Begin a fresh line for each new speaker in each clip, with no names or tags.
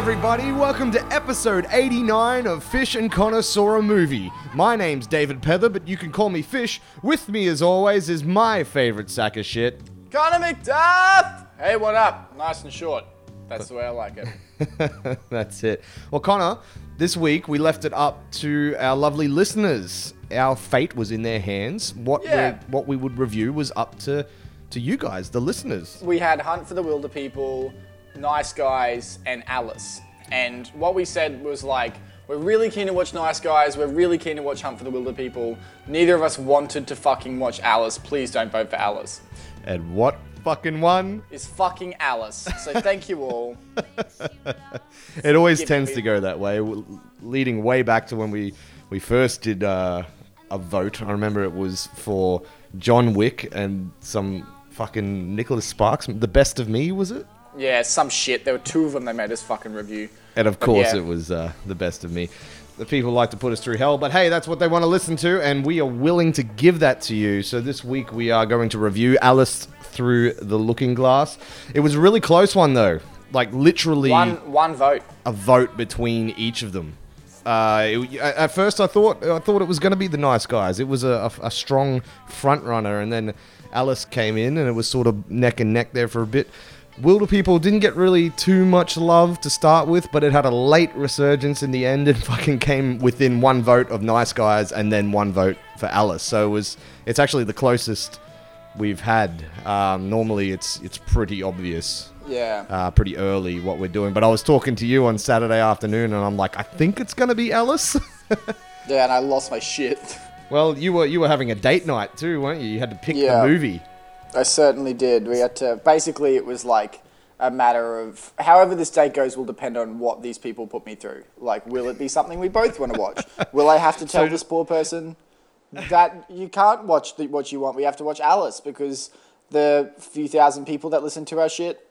What it is, everybody? Welcome to episode 89 of Fish and Connor Saw a Movie. My name's David Pether, but you can call me Fish. With me, as always, is my favorite sack of shit.
Connor McDuff! Hey, what up? Nice and short. That's the way I like it.
That's it. Well, Connor, this week we left it up to our lovely listeners. Our fate was in their hands. What
Yeah.
we what we would review was up to to you guys, the listeners.
We had Hunt for the Wilderpeople, Nice Guys, and Alice. And what we said was like, we're really keen to watch Nice Guys, we're really keen to watch Hunt for the Wilderpeople. Neither of us wanted to fucking watch Alice. Please don't vote for Alice.
And what fucking one?
is fucking Alice. So thank you all.
It always tends to go that way, leading way back to when we we first did uh, a vote. I remember it was for John Wick and some fucking Nicholas Sparks. The best of me was it?
Yeah, some shit. There were two of them they made us fucking review.
And of course,
yeah.
it was uh, the best of me. The people like to put us through hell, but hey, that's what they want to listen to, and we are willing to give that to you. So this week we are going to review Alice Through the Looking Glass. It was a really close one though, like literally
One one vote.
a vote between each of them. Uh, it- at first, I thought I thought it was going to be the nice guys. It was a, a, a strong front runner, and then Alice came in, and it was sort of neck and neck there for a bit. Wilderpeople didn't get really too much love to start with, but it had a late resurgence in the end, and fucking came within one vote of Nice Guys, and then one vote for Alice. So it was it's actually the closest we've had. Um, normally, it's it's pretty obvious
Yeah.
uh, pretty early what we're doing. But I was talking to you on Saturday afternoon, and I'm like, I think it's gonna be Alice.
Yeah, and I lost my shit.
well, you were you were having a date night too, weren't you? You had to pick
Yeah.
the movie.
I certainly did. We had to. Basically, it was like a matter of however this date goes will depend on what these people put me through. Like, will it be something we both want to watch? will I have to tell this poor person that you can't watch the, what you want? We have to watch Alice because the few thousand people that listen to our shit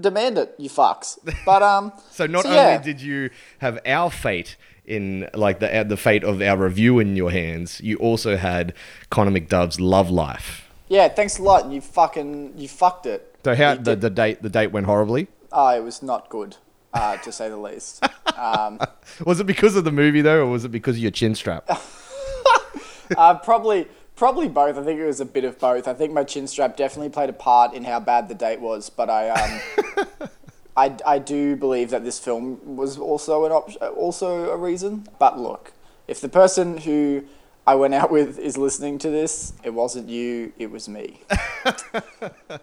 demand it. You fucks. But um.
So not
yeah.
only did you have our fate in like the the fate of our review in your hands, you also had Connor McDubb's love life.
Yeah, thanks a lot. You fucking you fucked it.
So how
You
the,
did-
the date the date went horribly.
Oh, it was not good, uh, to say the least. Um,
Was it because of the movie though, or was it because of your chin strap?
uh, probably, probably both. I think it was a bit of both. I think my chin strap definitely played a part in how bad the date was. But I, um, I, I do believe that this film was also an op- also a reason. But look, if the person who I went out with is listening to this, it wasn't you. It was me. it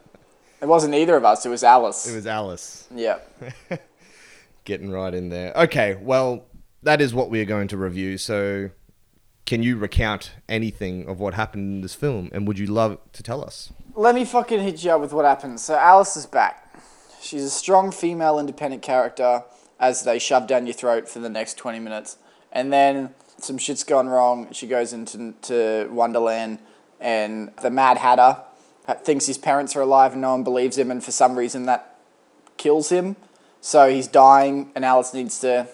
wasn't either of us. It was Alice.
it was Alice.
yeah.
Getting right in there. Okay, well, that is what we are going to review. So, can you recount anything of what happened in this film? And would you love to tell us?
Let me fucking hit you up with what happens. So Alice is back. She's a strong female independent character as they shove down your throat for the next 20 minutes. And then some shit's gone wrong. She goes into to Wonderland and the Mad Hatter thinks his parents are alive and no one believes him and for some reason that kills him. So he's dying and Alice needs to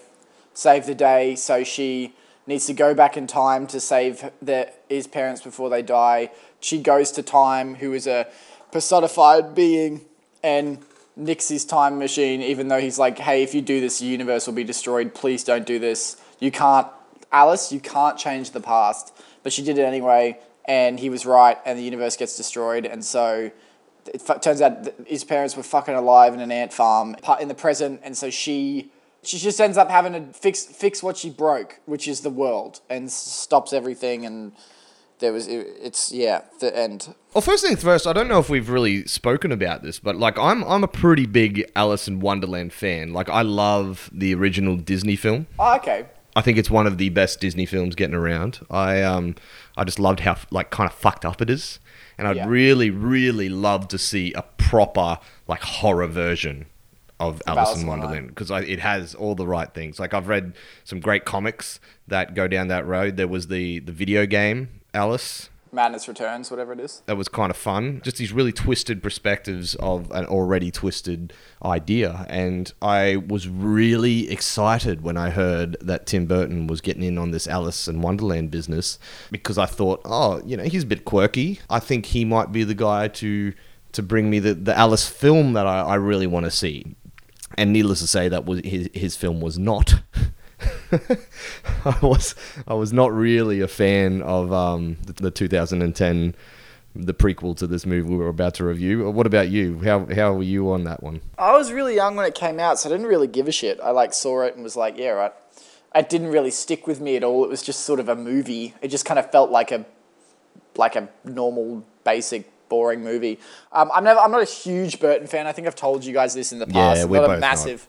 save the day. So she needs to go back in time to save the, his parents before they die. She goes to time, who is a personified being, and nicks his time machine, even though he's like, hey, if you do this, the universe will be destroyed. Please don't do this. You can't, Alice, you can't change the past. But she did it anyway, and he was right, and the universe gets destroyed. And so it fu- turns out his parents were fucking alive in an ant farm in the present, and so she she just ends up having to fix fix what she broke, which is the world, and stops everything. And there was it, it's yeah the end.
Well, first things first, I don't know if we've really spoken about this, but like I'm I'm a pretty big Alice in Wonderland fan. Like I love the original Disney film.
Oh, okay.
I think it's one of the best Disney films getting around. I um I just loved how like kind of fucked up it is, and I'd
Yeah.
really really love to see a proper like horror version of Alice,
Alice
in
in
Wonderland because it has all the right things. Like I've read some great comics that go down that road. There was the the video game Alice
Madness Returns, whatever it is.
that was kind of fun. Just these really twisted perspectives of an already twisted idea. And I was really excited when I heard that Tim Burton was getting in on this Alice in Wonderland business because I thought, oh, you know, he's a bit quirky. I think he might be the guy to to bring me the, the Alice film that I, I really want to see. and needless to say, that was his his film was not. I was I was not really a fan of um, the, the 2010 the prequel to this movie we were about to review. What about you? How how were you on that one?
I was really young when it came out, so I didn't really give a shit. I like saw it and was like, yeah, right. It didn't really stick with me at all. It was just sort of a movie. It just kind of felt like a like a normal, basic, boring movie. Um, I'm never. I'm not a huge Burton fan. I think I've told you guys this in the past.
Yeah,
I'm
we're
not
both
a
not.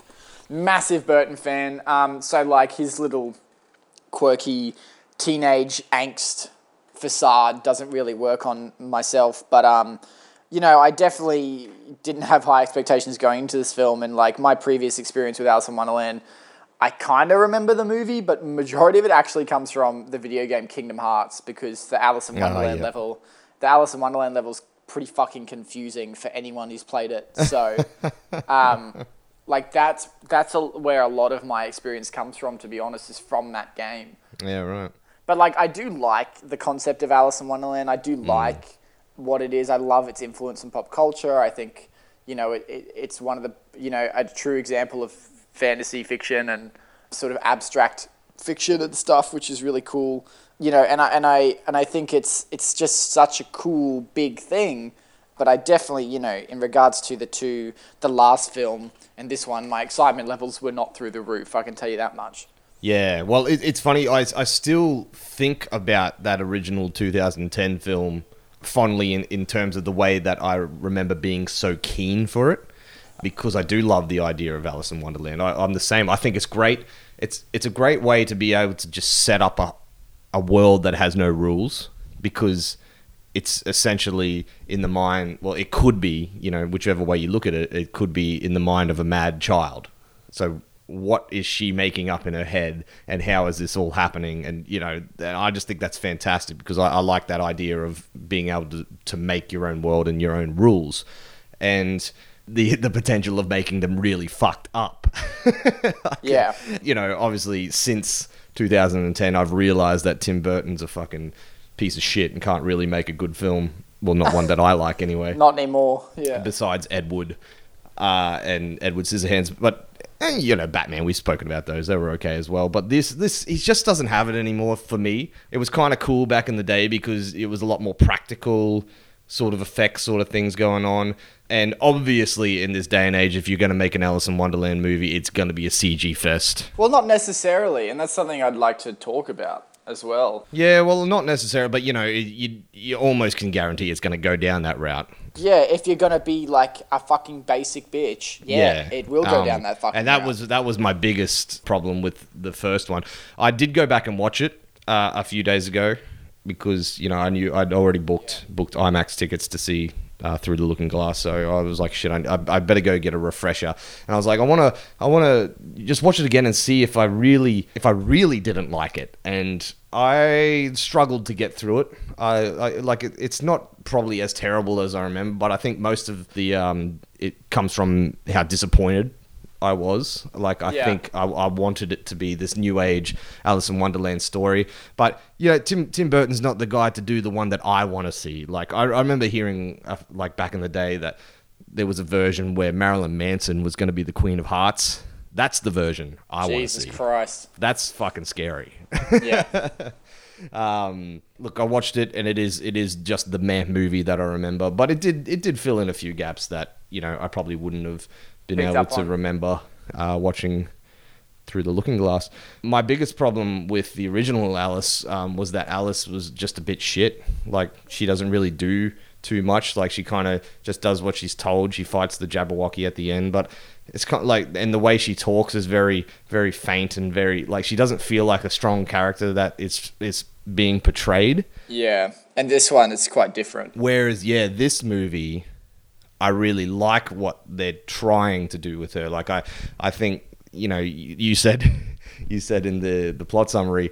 Massive, Burton fan. Um, so like his little quirky teenage angst facade doesn't really work on myself. But um, you know, I definitely didn't have high expectations going into this film, and like my previous experience with Alice in Wonderland. I kind of remember the movie, but majority of it actually comes from the video game Kingdom Hearts because the Alice in
Oh,
Wonderland
yeah.
level, the Alice in Wonderland level's pretty fucking confusing for anyone who's played it. So, um, like that's that's a, where a lot of my experience comes from. To be honest, is from that game.
Yeah, right.
But like, I do like the concept of Alice in Wonderland. I do mm. like what it is. I love its influence in pop culture. I think you know it, it, it's one of the you know a true example of fantasy fiction and sort of abstract fiction and stuff, which is really cool. You know, and I and I and I think it's it's just such a cool big thing. But I definitely, you know, in regards to the two, the last film and this one, my excitement levels were not through the roof. I can tell you that much.
Yeah, well, it, it's funny. I, I still think about that original 2010 film fondly in, in terms of the way that I remember being so keen for it because I do love the idea of Alice in Wonderland. I, I'm the same. I think it's great. It's it's a great way to be able to just set up a a world that has no rules because it's essentially in the mind. Well, it could be, you know, whichever way you look at it, it could be in the mind of a mad child. So what is she making up in her head and how is this all happening and you know and i just think that's fantastic because I, I like that idea of being able to, to make your own world and your own rules and the the potential of making them really fucked up
Yeah.
you know obviously since 2010 i've realized that tim burton's a fucking piece of shit and can't really make a good film well not one that i like anyway
Not anymore. Yeah.
besides Ed Wood uh, and Edward Scissorhands. But eh, you know, Batman. We've spoken about those; they were okay as well. But this, this, he just doesn't have it anymore for me. It was kind of cool back in the day because it was a lot more practical sort of effects, sort of things going on. And obviously, in this day and age, if you're going to make an Alice in Wonderland movie, it's going to be a CG fest.
Well, not necessarily, and that's something I'd like to talk about as well.
Yeah, well, not necessarily, but you know, you you almost can guarantee it's going to go down that route.
Yeah, if you're gonna be like a fucking basic bitch, yeah, it will go
Um,
down that fucking.
And that
route.
was that was my biggest problem with the first one. I did go back and watch it uh, a few days ago because you know I knew I'd already booked booked IMAX tickets to see. Uh, through the Looking Glass, so I was like, "Shit, I, I, better go get a refresher." And I was like, "I want to, I want to just watch it again and see if I really, if I really didn't like it." And I struggled to get through it. I, I like it, it's not probably as terrible as I remember, but I think most of the um, it comes from how disappointed I was. Like I
Yeah.
think I, I wanted it to be this new age Alice in Wonderland story, but you know Tim Tim Burton's not the guy to do the one that I want to see. Like I, I remember hearing uh, like back in the day that there was a version where Marilyn Manson was going to be the Queen of Hearts. That's the version I want to see. Jesus.
Christ.
That's fucking scary.
Yeah,
Um, look, I watched it, and it is it is just the man movie that I remember. But it did it did fill in a few gaps that you know I probably wouldn't have been able to
on.
remember uh, watching through the Looking Glass. My biggest problem with the original Alice um, was that Alice was just a bit shit. Like she doesn't really do too much. Like she kind of just does what she's told. She fights the Jabberwocky at the end, but it's kind of like and the way she talks is very very faint and very like she doesn't feel like a strong character that is is being portrayed.
yeah, and this one it's quite different.
Whereas, yeah, this movie, I really like what they're trying to do with her. Like, I, I think you know, you, you said, you said in the the plot summary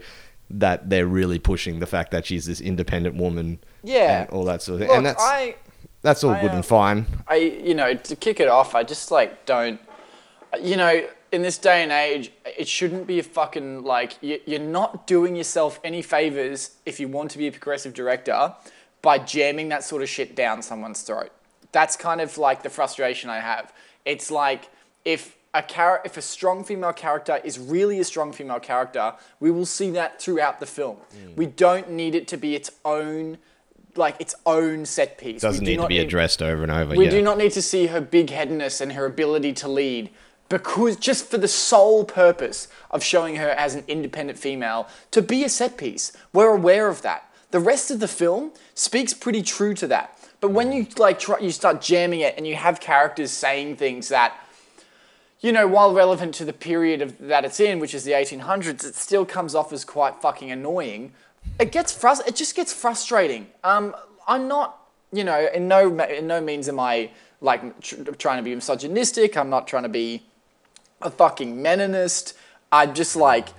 that they're really pushing the fact that she's this independent woman,
Yeah.
and all that sort of thing.
Look,
and that's
I,
that's all
I,
good
uh,
and fine.
I, you know, to kick it off, I just like don't, you know, in this day and age, it shouldn't be a fucking like you're not doing yourself any favors if you want to be a progressive director by jamming that sort of shit down someone's throat. That's kind of like the frustration I have. It's like if a char- if a strong female character is really a strong female character, we will see that throughout the film.
Mm.
We don't need it to be its own like its own set piece.
Doesn't
do
need to be addressed over and over. Again.
We
yeah.
do not need to see her big headedness and her ability to lead because just for the sole purpose of showing her as an independent female to be a set piece. We're aware of that. The rest of the film speaks pretty true to that. But when you like try, you start jamming it and you have characters saying things that you know, while relevant to the period of, that it's in, which is the 1800s, it still comes off as quite fucking annoying. It gets frust- It just gets frustrating. Um, I'm not, you know, in no in no means am I like tr- trying to be misogynistic. I'm not trying to be a fucking meninist. I'm just like,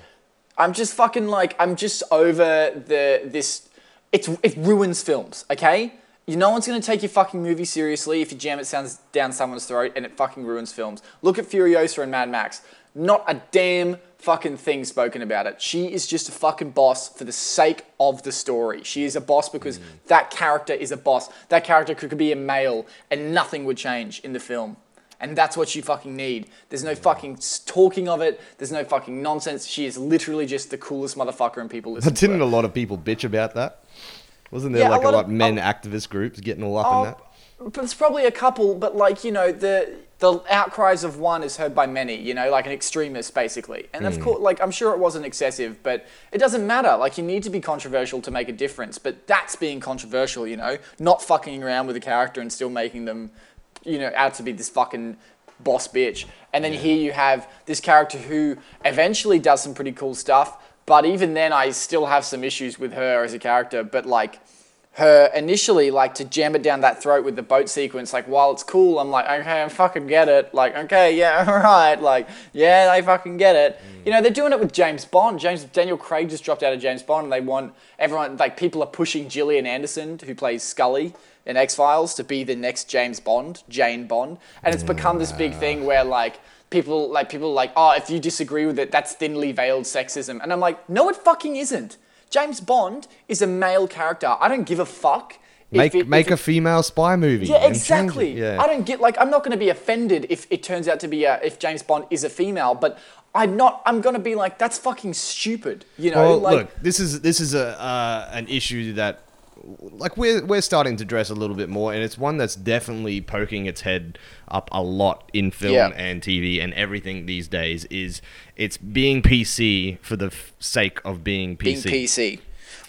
I'm just fucking like, I'm just over the this. It's it ruins films. Okay, you no one's gonna take your fucking movie seriously if you jam it sounds down someone's throat and it fucking ruins films. Look at Furiosa and Mad Max. Not a damn fucking thing spoken about it. She is just a fucking boss for the sake of the story. She is a boss because that character is a boss. That character could be a male and nothing would change in the film. And that's what you fucking need. There's no fucking talking of it. There's no fucking nonsense. She is literally just the coolest motherfucker in people listen
Didn't a lot of people bitch about that? Wasn't there
Yeah,
like a
lot
lot
of-
men
oh.
activist groups getting all up
Oh,
in that?
there's probably a couple, but like, you know, the the outcries of one is heard by many, you know, like an extremist basically. And of hmm. course, like, I'm sure it wasn't excessive, but it doesn't matter. Like, you need to be controversial to make a difference, but that's being controversial, you know, not fucking around with a character and still making them, you know, out to be this fucking boss bitch. And then here you have this character who eventually does some pretty cool stuff, but even then, I still have some issues with her as a character, but like, her initially like to jam it down that throat with the boat sequence like while it's cool i'm like okay i fucking get it. Like okay yeah all right. Like yeah they fucking get it. Mm. You know they're doing it with james bond. James daniel craig just dropped out of james bond and they want everyone like people are pushing gillian anderson who plays scully in x-files to be the next james bond jane bond. And it's become this big thing where like people like people like oh if you disagree with it that's thinly veiled sexism and i'm like no it fucking isn't James Bond is a male character. I don't give a fuck.
Make
it-
make
it-
a female spy movie.
yeah,
and change it,
exactly.
Yeah.
I don't get like I'm not going to be offended if it turns out to be a if James Bond is a female, but I'm not. I'm going to be like that's fucking stupid. You know,
Well,
like
look, this is this is a uh, an issue that like we're we're starting to dress a little bit more, and it's one that's definitely poking its head up a lot in film
Yeah.
and TV and everything these days. Is it's being PC for the f- sake of being PC.
being PC.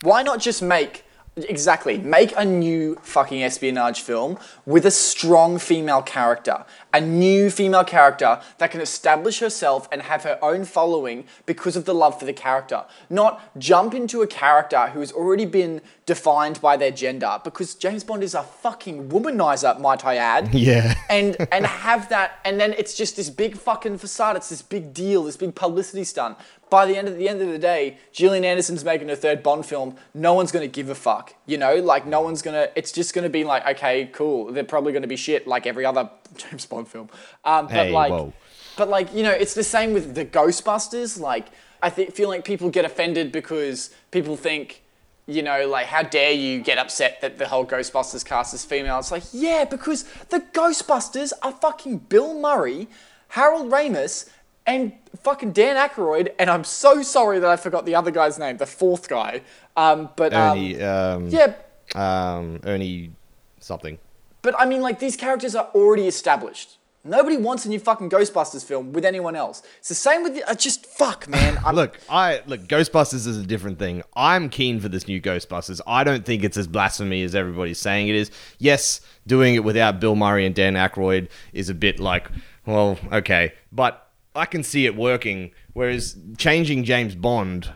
Why not just make exactly make a new fucking espionage film with a strong female character, a new female character that can establish herself and have her own following because of the love for the character. Not jump into a character who has already been defined by their gender because James Bond is a fucking womanizer, might I add.
Yeah.
and and have that and then it's just this big fucking facade. It's this big deal this big publicity stunt. By the end of the end of the day Gillian Anderson's making a third Bond film. No one's going to give a fuck you know? Like no one's going to it's just going to be like okay cool. They're probably going to be shit like every other James Bond film um, but
Hey,
like
whoa.
but like you know it's the same with the Ghostbusters like I think feel like people get offended because people think you know, like, how dare you get upset that the whole Ghostbusters cast is female? It's like, yeah, because the Ghostbusters are fucking Bill Murray, Harold Ramis, and fucking Dan Aykroyd. And I'm so sorry that I forgot the other guy's name, the fourth guy. Um, but um,
Ernie, um,
yeah,
um, Ernie, something.
But I mean, like, these characters are already established. Nobody wants a new fucking Ghostbusters film with anyone else. It's the same with the, uh, just fuck, man. I'm,
Look, I look. Ghostbusters is a different thing. I'm keen for this new Ghostbusters. I don't think it's as blasphemy as everybody's saying it is. Yes, doing it without Bill Murray and Dan Aykroyd is a bit like, well, okay, but I can see it working. Whereas changing James Bond,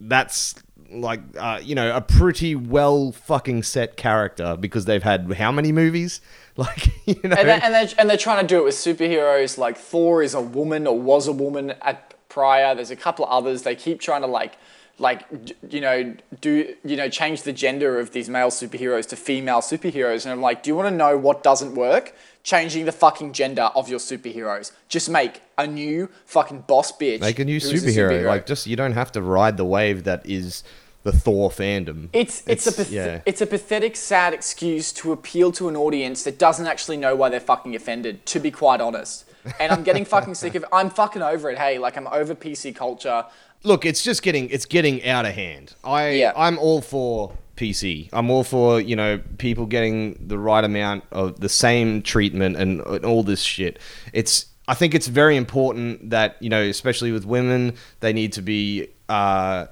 that's like uh, you know a pretty well fucking set character because they've had how many movies? Like you know,
and, they, and, they're, and they're trying to do it with superheroes. Like Thor is a woman or was a woman at prior. There's a couple of others. They keep trying to like, like you know, do you know change the gender of these male superheroes to female superheroes? And I'm like, do you want to know what doesn't work? Changing the fucking gender of your superheroes. Just make a new fucking boss bitch.
Make a new
who is
superhero. Like, just you don't have to ride the wave that is the Thor fandom.
It's it's, a path-
yeah.
it's a pathetic, sad excuse to appeal to an audience that doesn't actually know why they're fucking offended. To be quite honest, and I'm getting fucking sick of it. I'm fucking over it. Hey, like I'm over PC culture.
Look, it's just getting it's getting out of hand. I
Yeah.
I'm all for PC. I'm all for you know people getting the right amount of the same treatment and, and all this shit. It's I think it's very important that you know especially with women they need to be. Uh,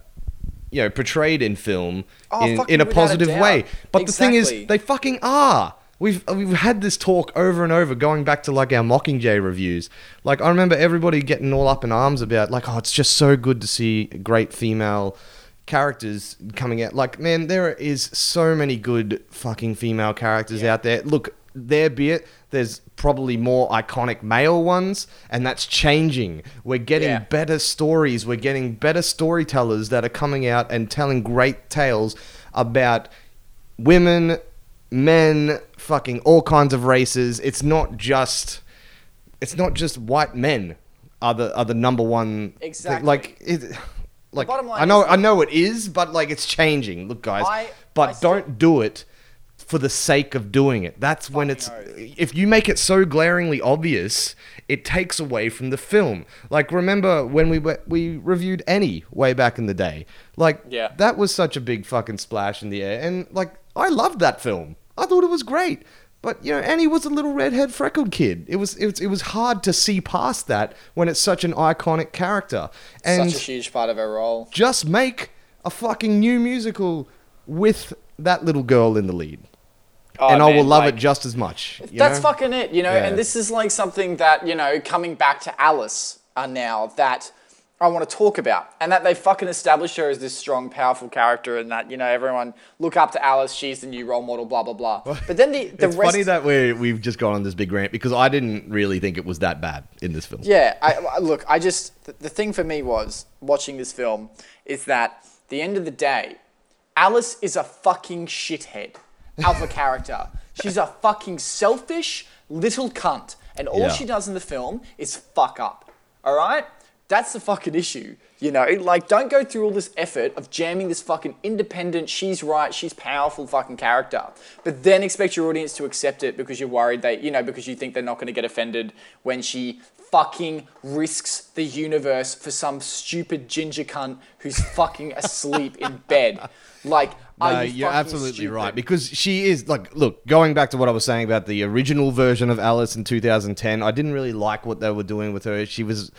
you know, portrayed in film
Oh,
in, in a
without a
positive way. But the thing is, they fucking are. We've we've had this talk over and over, going back to like our Mockingjay reviews. Like I remember everybody getting all up in arms about like, oh, it's just so good to see great female characters coming out. Like, man, there is so many good fucking female characters out there. Look, there be it. There's probably more iconic male ones, and that's changing. We're getting
Yeah.
better stories. We're getting better storytellers that are coming out and telling great tales about women, men, fucking all kinds of races. It's not just it's not just white men are the are the number one thing.
Exactly.
like it like
bottom line
I know
is-
I know it is, but like it's changing. Look guys,
I-
but
I still-
don't do it for the sake of doing it. That's when it's
oath.
if you make it so glaringly obvious, it takes away from the film. Like remember when we were, we reviewed Annie way back in the day. Like
Yeah.
that was such a big fucking splash in the air and like I loved that film. I thought it was great. But you know, Annie was a little redhead freckled kid. It was it was, it was hard to see past that when it's such an iconic character. And
Such a huge part of her role.
just make a fucking new musical with that little girl in the lead.
Oh,
and I will love
like-
it just as much. you
That's
know?
fucking it, you know.
Yeah.
And this is like something that you know, coming back to Alice uh, now that I want to talk about, and that they fucking established her as this strong, powerful character, and that you know everyone look up to Alice. She's the new role model, blah blah blah. But then the the
It's
rest,
funny that we we've just gone on this big rant because I didn't really think it was that bad in this film.
Yeah, I, I- look, I just the, the thing for me was watching this film is that the end of the day, Alice is a fucking shithead of a character. She's a fucking selfish little cunt, and all
Yeah.
she does in the film is fuck up. All right, that's the fucking issue. You know, like don't go through all this effort of jamming this fucking independent, she's right, she's powerful fucking character, but then expect your audience to accept it because you're worried they, you know, because you think they're not going to get offended when she fucking risks the universe for some stupid ginger cunt who's fucking asleep in bed. Like, are
No,
you
you're absolutely
stupid?
right because she is like look going back to what I was saying about the original version of Alice in 2010 I didn't really like what they were doing with her she was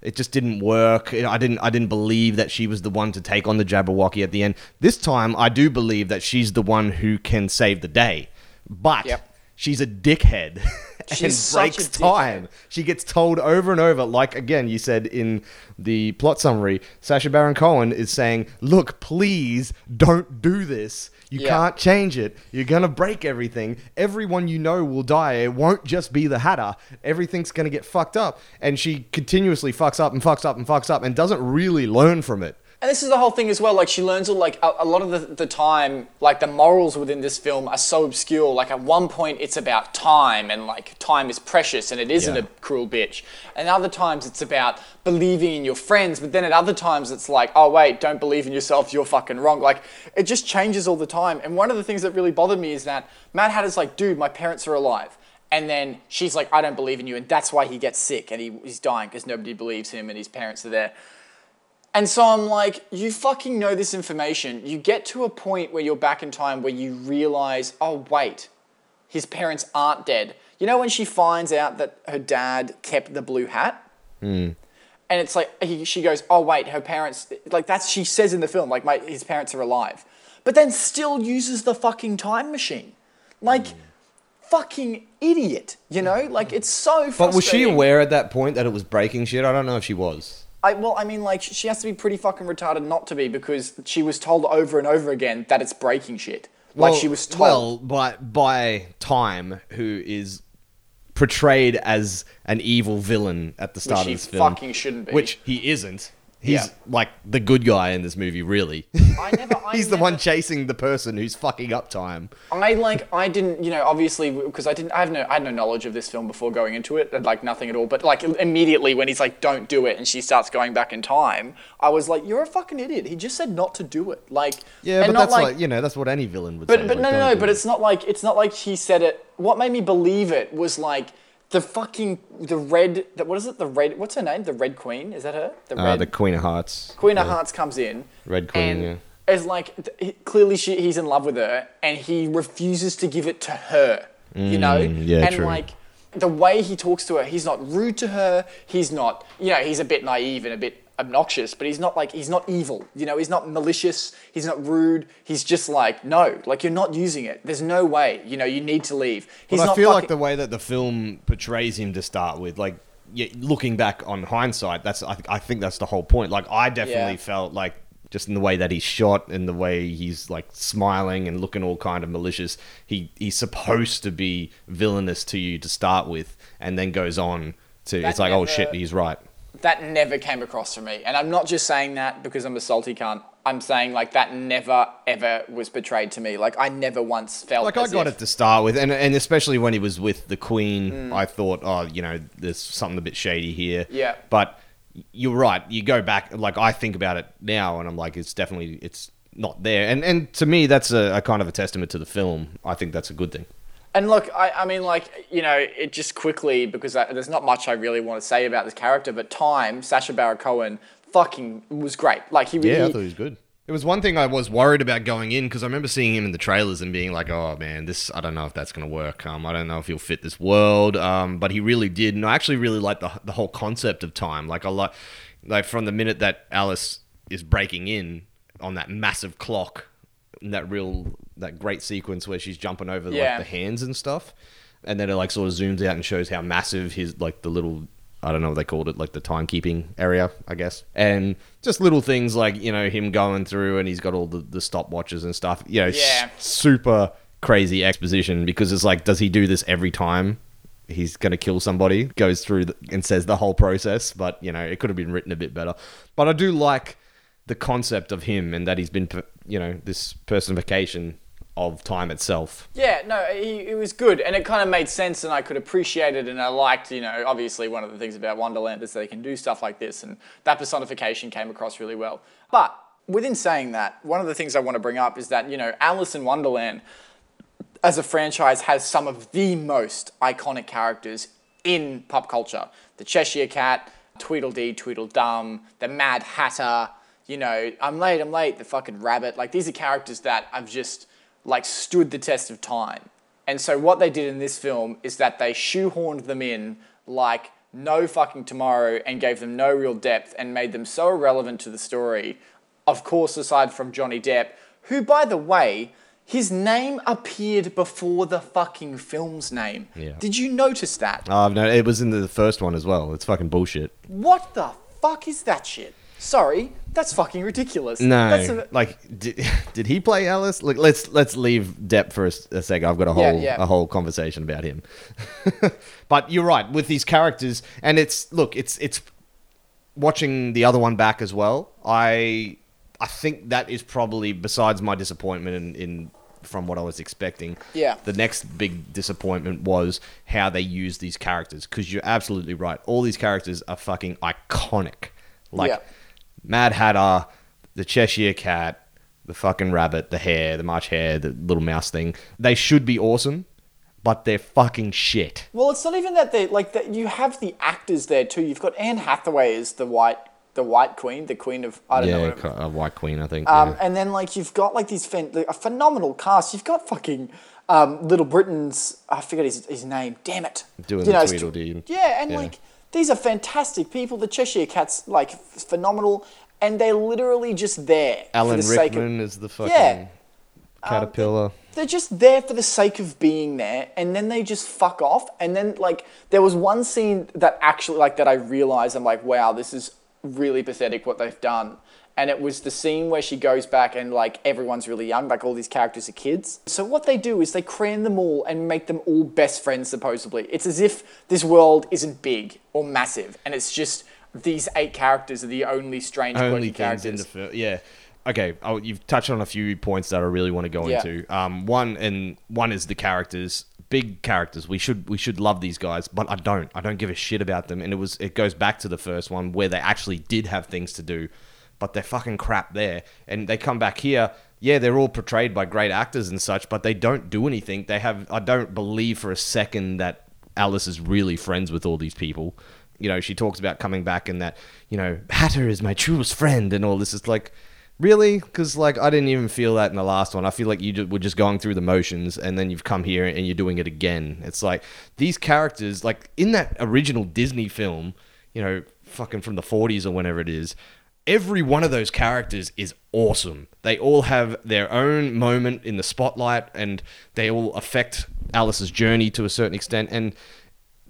it just didn't work. I didn't I didn't believe that she was the one to take on the Jabberwocky at the end. This time I do believe that she's the one who can save the day. But
Yep.
she's a dickhead. And
She's such a
breaks time. She gets told over and over, like again, you said in the plot summary, Sacha Baron Cohen is saying, Look, please don't do this. You
Yeah.
can't change it. You're going to break everything. Everyone you know will die. It won't just be the Hatter. Everything's going to get fucked up. And she continuously fucks up and fucks up and fucks up and doesn't really learn from it.
And this is the whole thing as well. Like she learns all like a, a lot of the, the time, like the morals within this film are so obscure. Like at one point it's about time and like time is precious and it isn't
Yeah.
a cruel bitch. And other times it's about believing in your friends. But then at other times it's like, oh wait, don't believe in yourself. You're fucking wrong. Like it just changes all the time. And one of the things that really bothered me is that Mad Hatter's like, dude, my parents are alive. And then she's like, I don't believe in you. And that's why he gets sick and he, he's dying because nobody believes him and his parents are there. And so I'm like, you fucking know this information. You get to a point where you're back in time where you realize, oh, wait, his parents aren't dead. You know, when she finds out that her dad kept the blue hat? Hmm. And it's like, he, she goes, oh, wait, her parents, like, that's, she says in the film, like, my, his parents are alive. But then still uses the fucking time machine. Like, hmm. fucking idiot, you know? Like, it's so
But was she aware at that point that it was breaking shit? I don't know if she was.
I, well, I mean, like, she has to be pretty fucking retarded not to be because she was told over and over again that it's breaking shit. Like, she was told.
Well, by by Time, who is portrayed as an evil villain at the start
he
of this film, He
fucking shouldn't be.
Which he isn't. He's
Yeah.
like the good guy in this movie, really.
I never. I
He's the
never-
one chasing the person who's fucking up time.
I like. I didn't. You know, obviously, because I didn't. I have no. I had no knowledge of this film before going into it, and like nothing at all. But like immediately when he's like, "Don't do it," and she starts going back in time, I was like, "You're a fucking idiot." He just said not to do it. Like,
Yeah,
and
but
not
that's like, you know that's what any villain would say.
But but
like,
no no no. But
it.
it's not like it's not like he said it. What made me believe it was like the fucking the red. The, what is it? The red. What's her name? The Red Queen. Is that her? The
Uh, the Queen of Hearts.
Queen
yeah.
of Hearts comes in.
Red Queen, yeah.
is like th- clearly she, he's in love with her, and he refuses to give it to her. you know.
Mm, yeah,
and
true.
like the way he talks to her, he's not rude to her. He's not. You know, he's a bit naive and a bit obnoxious, but he's not like he's not evil. You know, he's not malicious. He's not rude. He's just like no, like you're not using it. There's no way. You know, you need to leave. He's
But I feel like the way that the film portrays him to start with, like yeah, looking back on hindsight, that's I, I think that's the whole point. Like I definitely
Yeah.
felt like just in the way that he's shot and the way he's like smiling and looking all kind of malicious, he he's supposed to be villainous to you to start with, and then goes on to
That
it's like oh shit, he's right.
That never came across to me. And I'm not just saying that because I'm a salty cunt. I'm saying like that never ever was portrayed to me. Like I never once felt
Like I got
if-
it to start with, and and especially when he was with the Queen,
Mm.
I thought, oh, you know, there's something a bit shady here.
Yeah.
But you're right. You go back, like I think about it now, and I'm like, it's definitely it's not there. And and to me, that's a, a kind of a testament to the film. I think that's a good thing.
And look, I, I mean, like, you know, it just quickly, because I, there's not much I really want to say about this character, but Time, Sacha Baron Cohen, fucking was great. Like, he
Yeah, I thought he was good. It was one thing I was worried about going in because I remember seeing him in the trailers and being like, "Oh man, this I don't know if that's gonna work. Um, I don't know if he'll fit this world." Um, but he really did, and I actually really like the the whole concept of time. Like I like, like from the minute that Alice is breaking in on that massive clock, and that real that great sequence where she's jumping over
Yeah.
like the hands and stuff, and then it like sort of zooms out and shows how massive his like the little I don't know what they called it, like the timekeeping area, I guess. And just little things like, you know, him going through and he's got all the, the stopwatches and stuff. You know, s-
Yeah.
super crazy exposition because it's like, does he do this every time? He's going to kill somebody, goes through the, and says the whole process, but, you know, it could have been written a bit better. But I do like the concept of him and that he's been, you know, this personification of time itself.
Yeah, no, he, it was good, and it kind of made sense, and I could appreciate it, and I liked, you know, obviously one of the things about Wonderland is they can do stuff like this, and that personification came across really well. But within saying that, one of the things I want to bring up is that, you know, Alice in Wonderland as a franchise has some of the most iconic characters in pop culture. The Cheshire Cat, Tweedledee, Tweedledum, the Mad Hatter, you know, I'm late, I'm late, the fucking rabbit. Like these are characters that have just like stood the test of time. And so what they did in this film is that they shoehorned them in like no fucking tomorrow and gave them no real depth and made them so irrelevant to the story. Of course, aside from Johnny Depp, who by the way, his name appeared before the fucking film's name.
Yeah.
Did you notice that?
Oh, no, it was in the first one as well. It's fucking bullshit.
What the fuck is that shit? Sorry, that's fucking ridiculous.
No,
That's a,
like did, did he play Alice? Look, let's let's leave Depp for a second. I've got a whole
Yeah, yeah.
a whole conversation about him. but you're right with these characters, and it's look, it's it's watching the other one back as well. I I think that is probably besides my disappointment in, in from what I was expecting.
Yeah.
The next big disappointment was how they use these characters because you're absolutely right. All these characters are fucking iconic. Like
Yeah.
Mad Hatter, the Cheshire Cat, the fucking rabbit, the hare, the March hare, the little mouse thing. They should be awesome, but they're fucking shit.
well, it's not even that they like that. You have the actors there too. You've got Anne Hathaway as the white, the White Queen, the Queen of I don't know.
Yeah,
What,
a White Queen, I think.
Um,
yeah.
And then like you've got like these like, a phenomenal cast. You've got fucking um, Little Britain's I forget his, his name. Damn it.
Doing
You
Tweedledee.
Yeah, and
Yeah.
like these are fantastic people. The Cheshire Cat's like phenomenal, and they're literally just there.
Alan
the sake of-
Rickman is the fucking um,
Yeah.
caterpillar.
they're just there for the sake of being there and then they just fuck off and then like there was one scene that actually like that i realized i'm like wow this is really pathetic what they've done and it was the scene where she goes back and like everyone's really young like all these characters are kids so what they do is they cram them all and make them all best friends supposedly it's as if this world isn't big or massive and it's just these eight characters are the only strange
only things in
characters
the film. Yeah. Okay, oh, you've touched on a few points that I really want to go
Yeah.
into. Um, one and one is the characters, big characters. We should we should love these guys, but I don't. I don't give a shit about them. And it was it goes back to the first one where they actually did have things to do, but they're fucking crap there. And they come back here. Yeah, they're all portrayed by great actors and such, but they don't do anything. They have. I don't believe for a second that Alice is really friends with all these people. You know, she talks about coming back and that, you know, Hatter is my truest friend and all this. It's like, really? Because, like, I didn't even feel that in the last one. I feel like you were just going through the motions and then you've come here and you're doing it again. It's like, these characters, like, in that original Disney film, you know, fucking from the 40s or whenever it is, every one of those characters is awesome. They all have their own moment in the spotlight and they all affect Alice's journey to a certain extent. And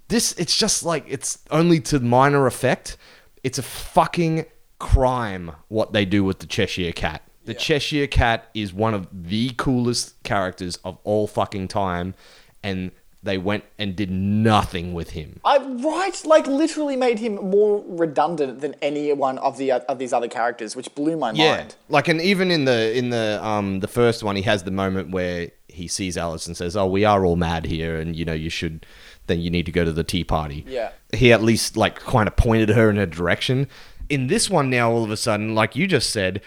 this, it's just like, it's only to minor effect. It's a fucking crime what they do with the Cheshire Cat. The Cheshire Cat is one of the coolest characters of all fucking time. And they went and did nothing with him.
I right, like literally made him more redundant than any one of the of these other characters, which blew my mind.
Like, and even in the in the um the first one, he has the moment where he sees Alice and says, "Oh, we are all mad here, and you know you should." Then you need to go to the tea party.
Yeah.
He at least like kind of pointed her in a direction. In this one now, all of a sudden, like you just said,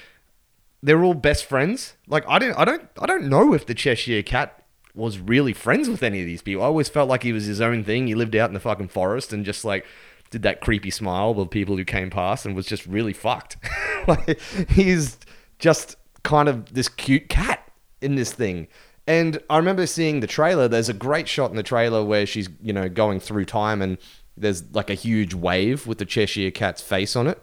they're all best friends. Like I don't, I don't, I don't know if the Cheshire Cat was really friends with any of these people. I always felt like he was his own thing. He lived out in the fucking forest and just like did that creepy smile with people who came past and was just really fucked. like he's just kind of this cute cat in this thing. And I remember seeing the trailer. There's a great shot in the trailer where she's, you know, going through time and there's like a huge wave with the Cheshire Cat's face on it.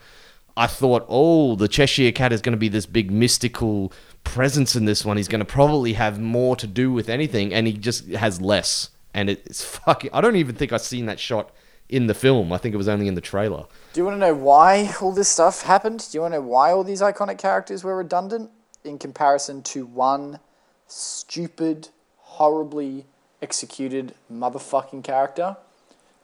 I thought, oh, the Cheshire Cat is going to be this big mystical presence in this one. He's going to probably have more to do with anything, and he just has less. And it's fucking. I don't even think I've seen that shot in the film. I think it was only in the trailer.
Do you want to know why all this stuff happened? Do you want to know why all these iconic characters were redundant in comparison to one stupid, horribly executed motherfucking character?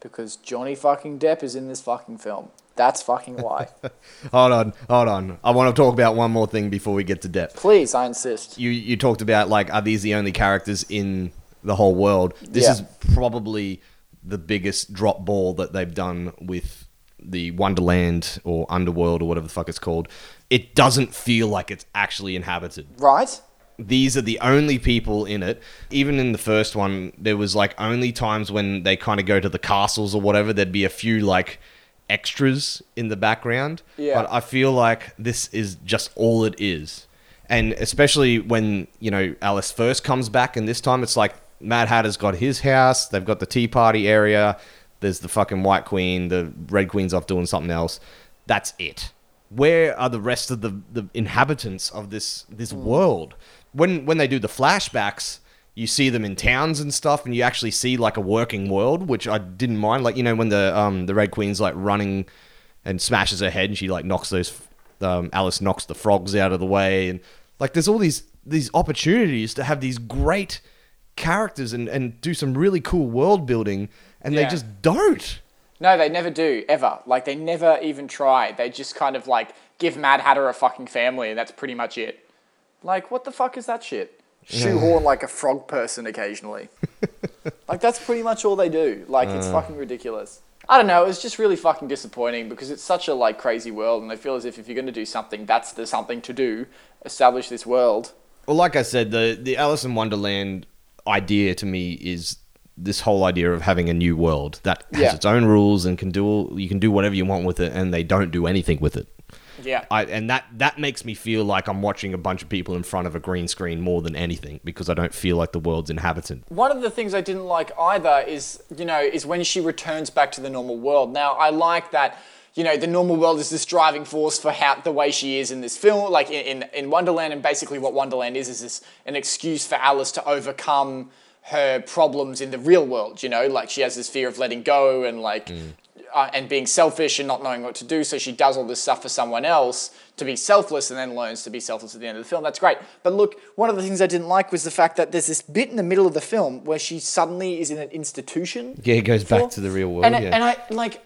Because Johnny fucking Depp is in this fucking film. That's fucking why.
hold on, hold on. I want to talk about one more thing before we get to Depp.
Please, I insist.
You you talked about like are these the only characters in the whole world? This
Yeah.
is probably the biggest drop ball that they've done with the Wonderland or Underworld or whatever the fuck it's called. It doesn't feel like it's actually inhabited.
Right?
these are the only people in it. Even in the first one, there was like only times when they kind of go to the castles or whatever, there'd be a few like extras in the background.
Yeah.
But I feel like this is just all it is. And especially when, you know, Alice first comes back and this time it's like Mad Hatter's got his house, they've got the tea party area, there's the fucking White Queen, the Red Queen's off doing something else. That's it. Where are the rest of the, the inhabitants of this this mm. world? When when they do the flashbacks, you see them in towns and stuff, and you actually see like a working world, which I didn't mind. Like you know when the um the Red Queen's like running and smashes her head, and she like knocks those um, Alice knocks the frogs out of the way, and like there's all these these opportunities to have these great characters and and do some really cool world building, and they just don't.
No, they never do, ever. Like, they never even try. They just kind of like give Mad Hatter a fucking family, and that's pretty much it. Like, what the fuck is that shit? Shoehorn like a frog person occasionally. like, that's pretty much all they do. Like, it's uh. fucking ridiculous. I don't know, it was just really fucking disappointing because it's such a like crazy world, and I feel as if if you're gonna do something, that's the something to do. Establish this world.
Well, like I said, the the Alice in Wonderland idea to me is this whole idea of having a new world that has
Yeah.
its own rules and can do all, you can do whatever you want with it, and they don't do anything with it.
Yeah.
I, and that that makes me feel like I'm watching a bunch of people in front of a green screen more than anything because I don't feel like the world's inhabited.
One of the things I didn't like either is, you know, is when she returns back to the normal world. Now, I like that, you know, the normal world is this driving force for how the way she is in this film, like in, in, in Wonderland, and basically what Wonderland is is this an excuse for Alice to overcome her problems in the real world. You know, like she has this fear of letting go and like. Mm. Uh, and being selfish and not knowing what to do, so she does all this stuff for someone else to be selfless and then learns to be selfless at the end of the film. That's great. But look, one of the things I didn't like was the fact that there's this bit in the middle of the film where she suddenly is in an institution.
Yeah, it goes back to the real world.
And, I-
yeah.
and I like,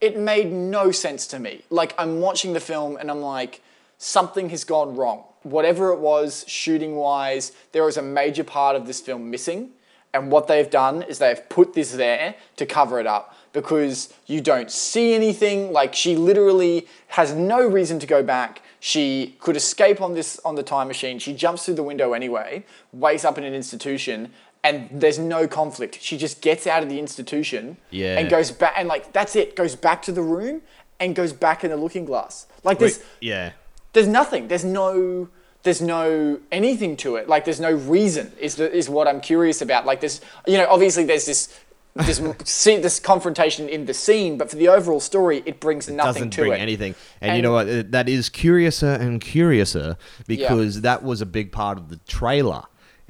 it made no sense to me. Like I'm watching the film and I'm like, something has gone wrong. Whatever it was, shooting wise, there was a major part of this film missing. And what they've done is they've put this there to cover it up because you don't see anything. Like she literally has no reason to go back. She could escape on this on the time machine. She jumps through the window anyway, wakes up in an institution, and there's no conflict. She just gets out of the institution
Yeah.
and goes back, and like that's it. Goes back to the room and goes back in the looking glass. Like this
yeah.
there's nothing. There's no there's no anything to it. Like there's no reason. Is the, is what I'm curious about. Like there's you know obviously there's this. This see this confrontation in the scene, but for the overall story, it brings nothing
doesn't
to
bring
it.
anything. And, you know what? Uh, That is curiouser and curiouser because that was a big part of the trailer,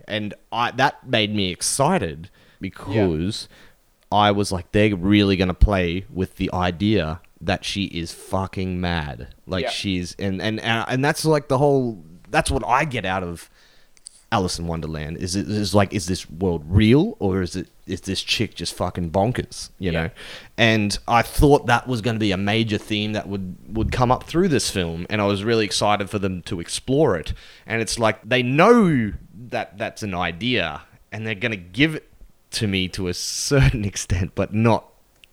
and I that made me excited because I was like, they're really gonna play with the idea that she is fucking mad, like
Yeah.
she's and and and and that's like the whole. That's what I get out of Alice in Wonderland is it is like is this world real or is it is this chick just fucking bonkers you
Yeah.
know and I thought that was going to be a major theme that would would come up through this film and I was really excited for them to explore it and it's like they know that that's an idea and they're going to give it to me to a certain extent but not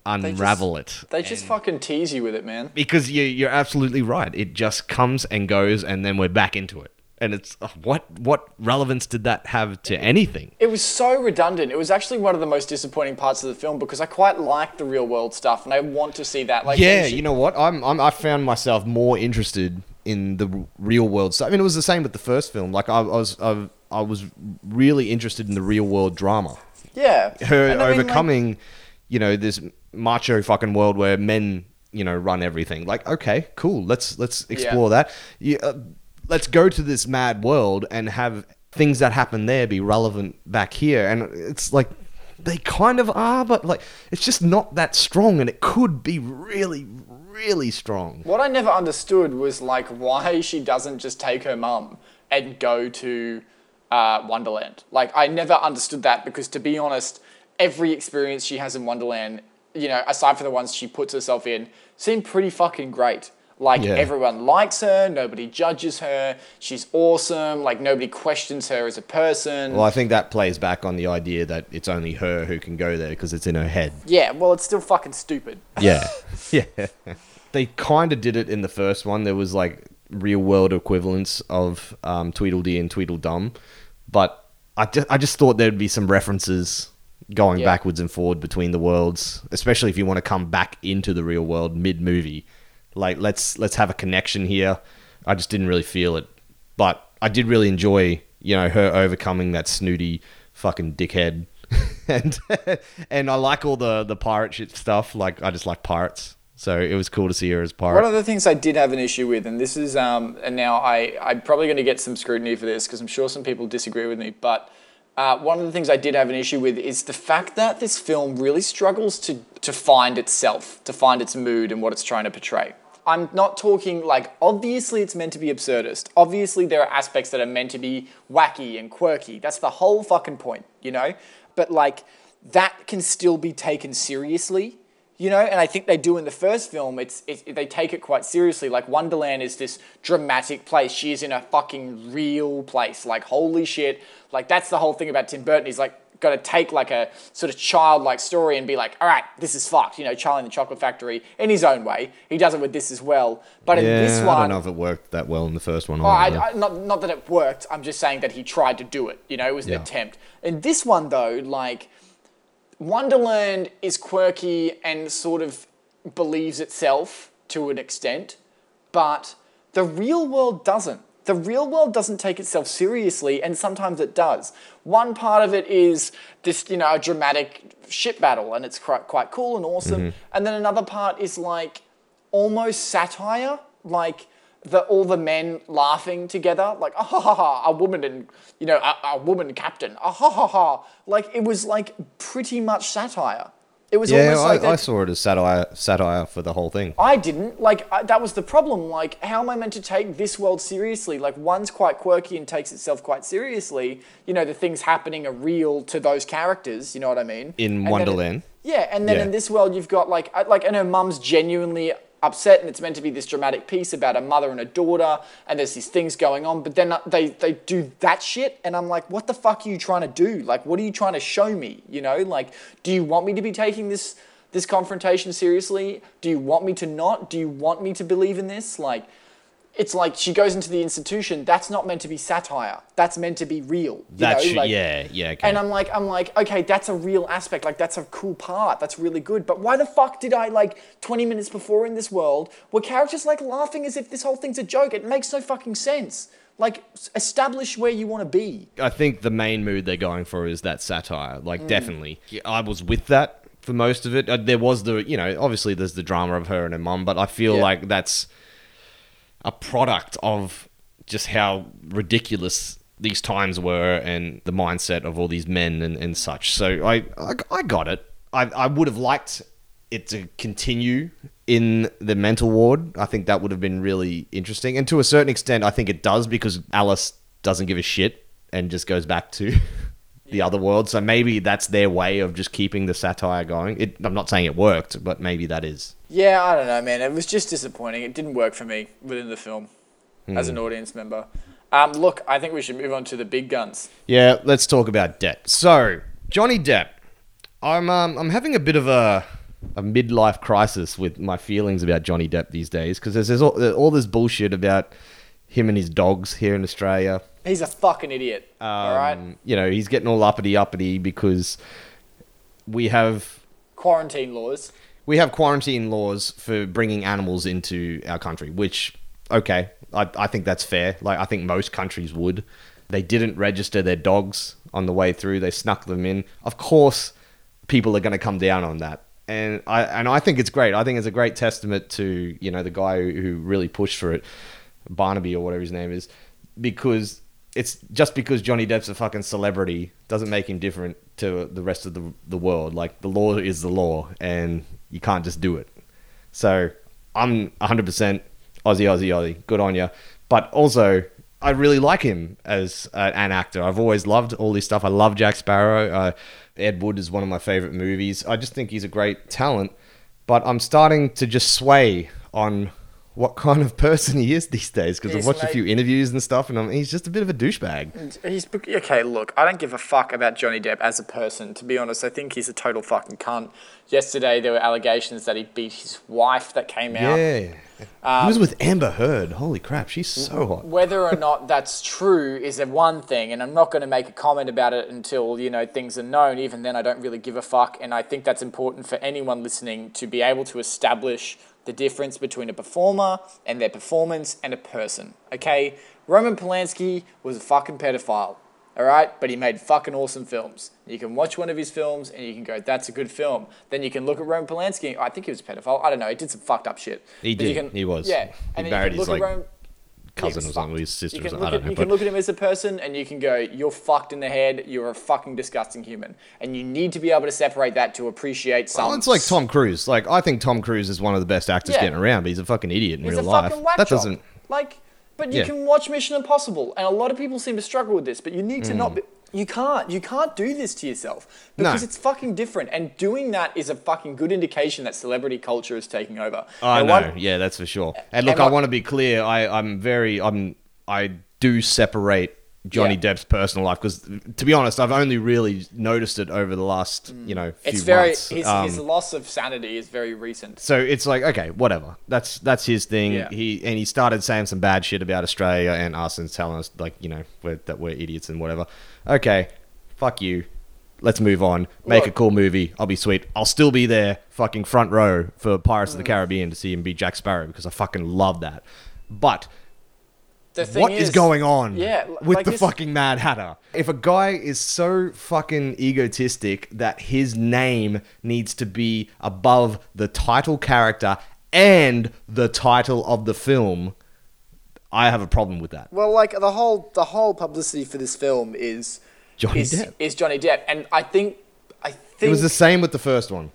unravel it
They just fucking tease you with it, man.
because you, you're absolutely right. It just comes and goes, and then we're back into it. And it's uh, what what relevance did that have to anything?
It was so redundant. It was actually one of the most disappointing parts of the film because I quite like the real world stuff and I want to see that. Like,
yeah,
she-
you know what? I'm, I'm I found myself more interested in the real world stuff. I mean, it was the same with the first film. Like I, I was I, I was really interested in the real world drama.
yeah,
Her
And I mean, like,
overcoming, you know, this macho fucking world where men, you know, run everything. Like, okay, cool. Let's let's explore that. You, uh, let's go to this mad world and have things that happen there be relevant back here. And it's like they kind of are, but like it's just not that strong, and it could be really, really strong.
What I never understood was like why she doesn't just take her mum and go to uh, Wonderland. Like I never understood that because to be honest, every experience she has in Wonderland, you know, aside from the ones she puts herself in, seem pretty fucking great. Like
Yeah.
everyone likes her, nobody judges her, she's awesome, like nobody questions her as a person.
Well, I think that plays back on the idea that it's only her who can go there because it's in her head.
yeah, well it's still fucking stupid.
Yeah. yeah. They kind of did it in the first one. There was like real world equivalents of um, Tweedledee and Tweedledum. But I just, I just thought there'd be some references going
Yeah.
backwards and forward between the worlds, especially if you want to come back into the real world mid movie. Like let's let's have a connection here. I just didn't really feel it. But I did really enjoy, you know, her overcoming that snooty fucking dickhead. and and I like all the the pirate shit stuff. Like I just like pirates. So it was cool to see her as pirate.
One of the things I did have an issue with, and this is, um, and now I, I'm probably going to get some scrutiny for this because I'm sure some people disagree with me, but uh, one of the things I did have an issue with is the fact that this film really struggles to, to find itself, to find its mood and what it's trying to portray. I'm not talking like, obviously it's meant to be absurdist. Obviously there are aspects that are meant to be wacky and quirky. That's the whole fucking point, you know? But like, that can still be taken seriously you know and i think they do in the first film it's, they take it quite seriously like wonderland is this dramatic place she is in a fucking real place like holy shit like that's the whole thing about tim burton he's like got to take like a sort of childlike story and be like all right this is fucked you know charlie and the chocolate factory in his own way he does it with this as well but in
yeah,
this one, I
don't know if it worked that well in the first one.
Oh, I. I, not, not that it worked. I'm just saying that he tried to do it. You know, it was an
Yeah.
attempt. In this one, though, like Wonderland is quirky and sort of believes itself to an extent, but the real world doesn't. The real world doesn't take itself seriously, and sometimes it does. One part of it is this, you know, a dramatic ship battle, and it's quite, quite cool and awesome. And then another part is like almost satire, like the all the men laughing together, like ah ha ha ha, a woman and you know a, a woman captain, ah ha ha ha. Like it was like pretty much satire. It was
yeah,
almost
I,
like
I saw it as satire, satire for the whole thing.
I didn't. Like, I, that was the problem. Like, how am I meant to take this world seriously? Like, one's quite quirky and takes itself quite seriously. You know, the things happening are real to those characters. You know what I mean?
In
And
Wonderland.
yeah, and then
Yeah.
in this world, you've got like, like, and her mum's genuinely upset, and it's meant to be this dramatic piece about a mother and a daughter, and there's these things going on. But then they they do that shit, and I'm like, what the fuck are you trying to do? Like, what are you trying to show me? You know, like, do you want me to be taking this this confrontation seriously? Do you want me to not? Do you want me to believe in this? Like, it's like she goes into the institution. That's not meant to be satire. That's meant to be real. You
That's
know, like-
yeah, yeah. Okay.
And I'm like, I'm like, okay, that's a real aspect. Like, that's a cool part. That's really good. But why the fuck did I like 20 minutes before in this world were characters like laughing as if this whole thing's a joke? It makes no fucking sense. Like, establish where you want to be.
I think the main mood they're going for is that satire. Like,
Mm.
definitely. I was with that for most of it. Uh, there was the, you know, obviously there's the drama of her and her mom, but I feel
Yeah.
like that's a product of just how ridiculous these times were and the mindset of all these men and, and such. So I, I, I got it. I, I would have liked it to continue in the mental ward. I think that would have been really interesting. And to a certain extent, I think it does because Alice doesn't give a shit and just goes back to the other world. So maybe that's their way of just keeping the satire going. It, I'm not saying it worked, but maybe that is.
Yeah, I don't know, man. It was just disappointing. It didn't work for me within the film as an audience member. Um, look, I think we should move on to the big guns.
Yeah, let's talk about Depp. So, Johnny Depp, I'm um, I'm having a bit of a a midlife crisis with my feelings about Johnny Depp these days because there's, there's all, there's all this bullshit about him and his dogs here in Australia.
He's a fucking idiot. all right?
Um, You know, he's getting all uppity uppity because we have
Quarantine laws.
We have quarantine laws for bringing animals into our country, which, okay, I, I think that's fair. Like, I think most countries would. They didn't register their dogs on the way through, they snuck them in. Of course, people are going to come down on that. And I, and I think it's great. I think it's a great testament to, you know, the guy who, who really pushed for it, Barnaby or whatever his name is, because it's just because Johnny Depp's a fucking celebrity doesn't make him different to the rest of the, the world. Like, the law is the law, and you can't just do it. So I'm 100% Aussie, Aussie, Aussie. Good on you. But also, I really like him as uh, an actor. I've always loved all this stuff. I love Jack Sparrow. Uh, Ed Wood is one of my favorite movies. I just think he's a great talent. But I'm starting to just sway on what kind of person he is these days because I've watched a few interviews and stuff, and I'm, he's just a bit of a douchebag.
He's okay. Look, I don't give a fuck about Johnny Depp as a person. To be honest, I think he's a total fucking cunt. Yesterday, there were allegations that he beat his wife that came out.
Yeah. he was um, with Amber Heard. Holy crap, she's so hot.
Whether or not that's true is a one thing, and I'm not going to make a comment about it until you know things are known. Even then, I don't really give a fuck, and I think that's important for anyone listening to be able to establish the difference between a performer and their performance and a person. Okay, Roman Polanski was a fucking pedophile. All right, but he made fucking awesome films. You can watch one of his films and you can go, "That's a good film." Then you can look at Roman Polanski. I think he was a pedophile. I don't know. He did some fucked up shit.
He
But
did. He was.
Yeah,
He
and then you
his,
can look
like,
at Roman,
Cousin or something,
fucked.
his sister or something. I don't know.
you can look at him as a person and you can go, you're fucked in the head, you're a fucking disgusting human. And you need to be able to separate that to appreciate some.
Well, it's like Tom Cruise. Like I think Tom Cruise is one of the best actors
Yeah.
getting around, but he's a fucking idiot in
He's
real life. That doesn't.
Like, but you
Yeah.
can watch Mission Impossible, and a lot of people seem to struggle with this, but you need to
Mm.
not be. You can't. You can't do this to yourself because
No.
it's fucking different. And doing that is a fucking good indication that celebrity culture is taking over.
I
And
know.
one-
yeah, that's for sure. And look, I
what-
want to be clear. I, I'm very. I'm. I do separate Johnny
Yeah.
Depp's personal life because, to be honest, I've only really noticed it over the last, you know, few
Mm. It's very
months.
his,
Um,
his loss of sanity is very recent.
so it's like okay, whatever. That's that's his thing.
Yeah.
He and he started saying some bad shit about Australia and us and telling us like you know we're, that we're idiots and whatever. Okay, fuck you. Let's move on. Make a cool movie. I'll be sweet. I'll still be there, fucking front row for Pirates
Mm.
of the Caribbean to see him be Jack Sparrow because I fucking love that. But
The thing
what is, going on
Yeah,
with
like
the
this-
fucking Mad Hatter? If a guy is so fucking egotistic that his name needs to be above the title character and the title of the film, I have a problem with that.
Well, like the whole the whole publicity for this film is
Johnny
is,
Depp.
is Johnny Depp, and I think I think It
was the same with the first one.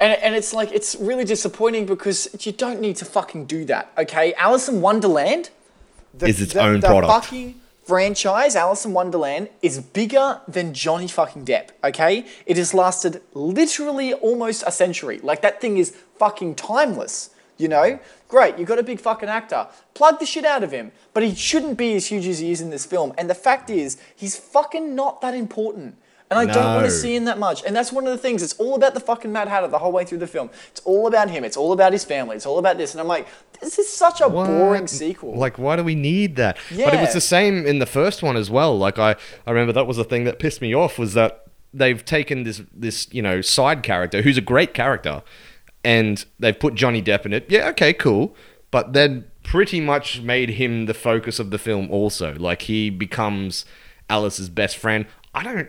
and and it's like it's really disappointing because you don't need to fucking do that. Okay, Alice in Wonderland the,
Is its
the-
own
the
product.
fucking franchise Alice in Wonderland is bigger than Johnny fucking Depp. Okay, it has lasted literally almost a century. Like that thing is fucking timeless. You know, great, you got a big fucking actor. Plug the shit out of him. But he shouldn't be as huge as he is in this film. And the fact is, he's fucking not that important. And I don't want to see him that much. And that's one of the things. It's all about the fucking Mad Hatter the whole way through the film. It's all about him. It's all about his family. It's all about this. And I'm like, this is such a boring sequel.
Like, why do we need that? Yeah. But it was the same in the first one as well. Like, I, I remember that was the thing that pissed me off was that they've taken this this you know side character who's a great character, and they've put Johnny Depp in it. Yeah, okay, cool. But then pretty much made him the focus of the film. Also, like he becomes Alice's best friend. I don't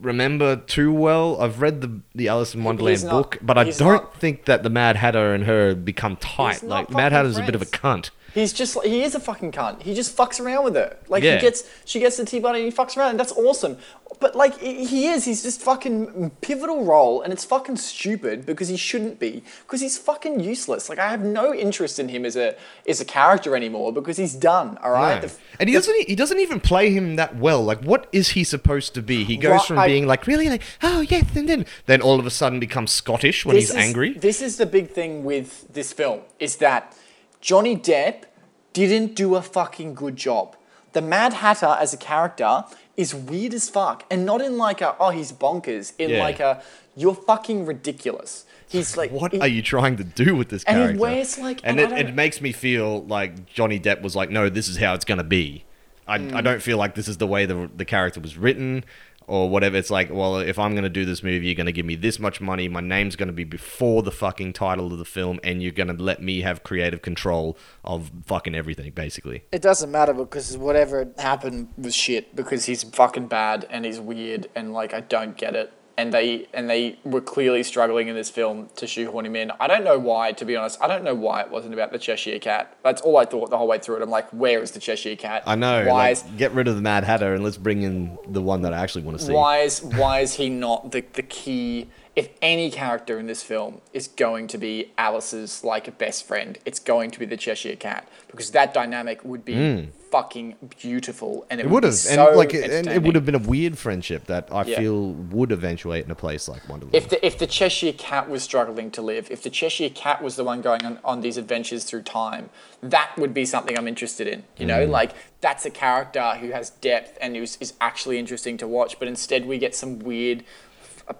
remember too well. I've read the the Alice in Wonderland
not-
book, but I don't
not-
think that the Mad Hatter and her become tight. Like Mad Hatter's a bit of a cunt.
He's just he is a fucking cunt. He just fucks around with her. Like
Yeah.
he gets she gets the tea bunny and he fucks around and that's awesome. But like he is, he's just fucking pivotal role and it's fucking stupid because he shouldn't be because he's fucking useless. Like I have no interest in him as a as a character anymore because he's done. All right.
No.
The-
and he doesn't. e, He doesn't even play him that well. Like, what is he supposed to be? He goes
Right,
from
I-
being like really like, oh yes, and then then all of a sudden becomes Scottish when he's
is,
angry.
This is the big thing with this film is that Johnny Depp didn't do a fucking good job. The Mad Hatter as a character is weird as fuck, and not in like a oh he's bonkers, in
Yeah.
like a you're fucking ridiculous. He's like
What
he-
are you trying to do with this
And he
character?
wears, like-
and,
and
it, it makes me feel like Johnny Depp was like, no, this is how it's gonna be. I,
Hmm.
I don't feel like this is the way the the character was written or whatever. It's like, well, if I'm gonna do this movie, you're gonna give me this much money. My name's gonna be before the fucking title of the film, and you're gonna let me have creative control of fucking everything, basically.
It doesn't matter because whatever happened was shit because he's fucking bad and he's weird and like I don't get it. And they and they were clearly struggling in this film to shoehorn him in. I don't know why, to be honest. I don't know why it wasn't about the Cheshire Cat. That's all I thought the whole way through it. I'm like, where is the Cheshire Cat?
I know.
Why
like,
is
get rid of the Mad Hatter and let's bring in the one that I actually want to see.
why is why is he not the the key? If any character in this film is going to be Alice's like best friend, it's going to be the Cheshire Cat because that dynamic would be hmm. Fucking beautiful and it.
It would have,
so
and like, it, and it would have been a weird friendship that I
Yeah.
feel would eventuate in a place like Wonderland.
If the if the Cheshire Cat was struggling to live, if the Cheshire Cat was the one going on, on these adventures through time, that would be something I'm interested in. You know,
Mm.
like that's a character who has depth and who's is actually interesting to watch. But instead, we get some weird,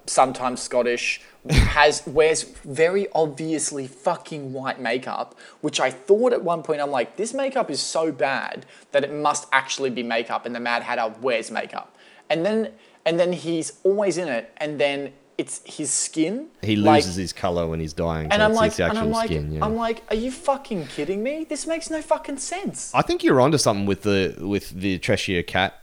sometimes Scottish, has wears very obviously fucking white makeup, which I thought at one point I'm like, this makeup is so bad that it must actually be makeup, and the Mad Hatter wears makeup, and then and then he's always in it, and then it's his skin.
he
like-
loses his color when he's dying, so
and I'm like, and I'm like,
skin. Yeah.
I'm like, are you fucking kidding me? This makes no fucking sense.
I think you're onto something with the with the Cheshire Cat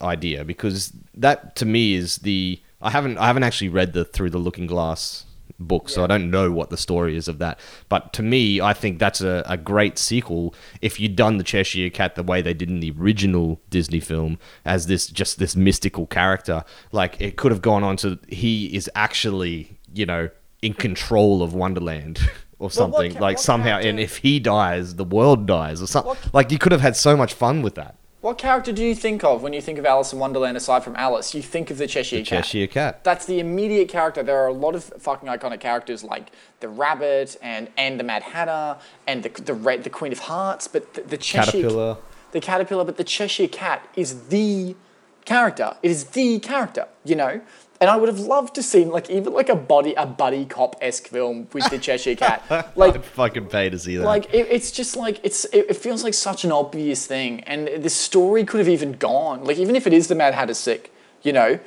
idea because that to me is the I haven't I haven't actually read the Through the Looking Glass book, so I don't know what the story is of that. But to me, I think that's a, a great sequel if you'd done the Cheshire Cat the way they did in the original Disney film as this just this mystical character. Like it could have gone on to he is actually, you know, in control of Wonderland. Or something
ca-
like somehow, and if he dies, the world dies, or something.
What-
Like you could have had so much fun with that.
What character do you think of when you think of Alice in Wonderland aside from Alice? You think of the Cheshire Cat.
Cheshire Cat.
That's the immediate character. There are a lot of fucking iconic characters like the Rabbit and and the Mad Hatter and the the red, the Queen of Hearts, but the, the Cheshire
Caterpillar.
the caterpillar, but the Cheshire Cat is the character. It is the character, you know. And I would have loved to see like even like a body a buddy cop esque film with the Cheshire Cat. Like
I'd fucking pay to see that.
like it, it's just like it's it, it feels like such an obvious thing, and the story could have even gone. Like even if it is the Mad Hatter sick, you know,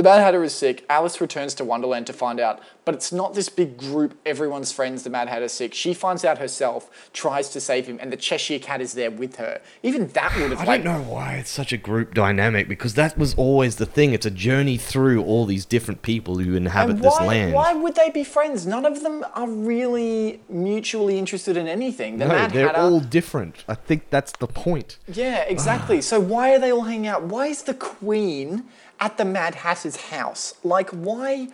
the Mad Hatter is sick. Alice returns to Wonderland to find out, but it's not this big group. Everyone's friends. The Mad Hatter's sick. She finds out herself, tries to save him, and the Cheshire Cat is there with her. Even that would have
I
like
don't know why it's such a group dynamic because that was always the thing. It's a journey through all these different people who inhabit
And
this land.
why would they be friends? None of them are really mutually interested in anything. The
no,
Mad
they're
Hatter,
all different. I think that's the point.
Yeah, exactly. Ah. so why are they all hanging out? Why is the Queen at the Mad Hatter's house? Like, why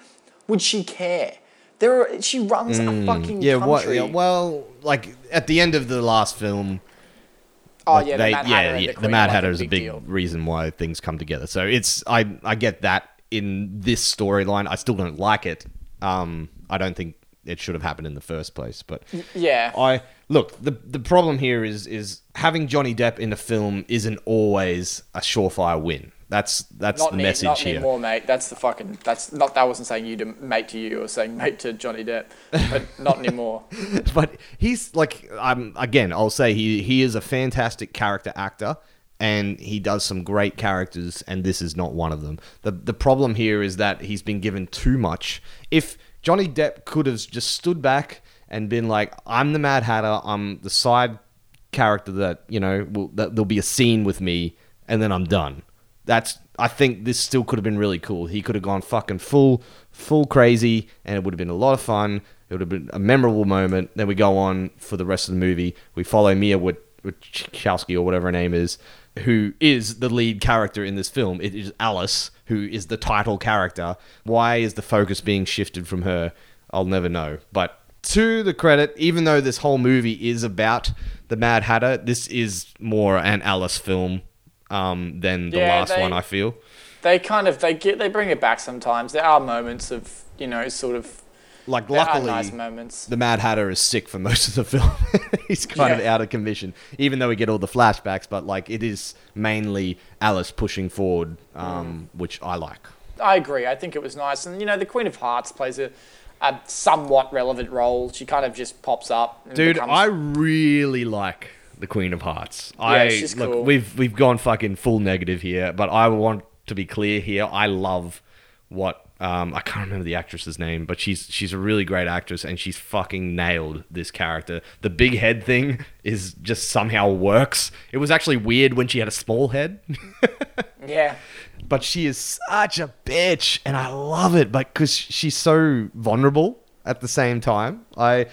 would she care? There are, she runs a fucking
Mm, Yeah,
country.
Yeah, well, like at the end of the last film,
oh
like,
yeah,
they-
the Mad
yeah,
Hatter. and
yeah,
the,
the Mad
like,
Hatter is a big
deal.
reason why things come together. So it's I I get that in this storyline. I still don't like it. Um, I don't think it should have happened in the first place. But
Yeah.
I look the the problem here is is having Johnny Depp in a film isn't always a surefire win. That's that's
Not,
the
ne-
message
not
here.
anymore, mate. That's the fucking. That's not. That wasn't saying you to mate to you or saying mate to Johnny Depp, but not anymore.
but he's like um again i'll say he he is a fantastic character actor and he does some great characters and this is not one of them the the problem here is that he's been given too much if johnny depp could have just stood back and been like i'm the mad hatter i'm the side character that you know will, that there'll be a scene with me and then i'm done that's I think this still could have been really cool. He could have gone fucking full full crazy and it would have been a lot of fun. It would have been a memorable moment. Then we go on for the rest of the movie. We follow Mia with Wachowski or whatever her name is, who is the lead character in this film. It is Alice, who is the title character. Why is the focus being shifted from her? I'll never know. But to the credit, even though this whole movie is about the Mad Hatter, this is more an Alice film um, than the
Yeah,
last
they-
one. I feel.
They kind of they get they bring it back sometimes. There are moments of you know sort of
Like,
there
luckily,
nice moments.
the Mad Hatter is sick for most of the film. He's kind of out of commission, even though we get all the flashbacks. But like, it is mainly Alice pushing forward, um,
Mm.
which I like.
I agree. I think it was nice, and you know the Queen of Hearts plays a, a somewhat relevant role. She kind of just pops up.
Dude,
becomes-
I really like the Queen of Hearts. I
she's
look,
cool.
we've we've gone fucking full negative here, but I want to be clear here. I love what um, I can't remember the actress's name, but she's she's a really great actress, and she's fucking nailed this character. The big head thing is just somehow works. It was actually weird when she had a small head.
yeah.
but she is such a bitch and i love it but because she's so vulnerable at the same time i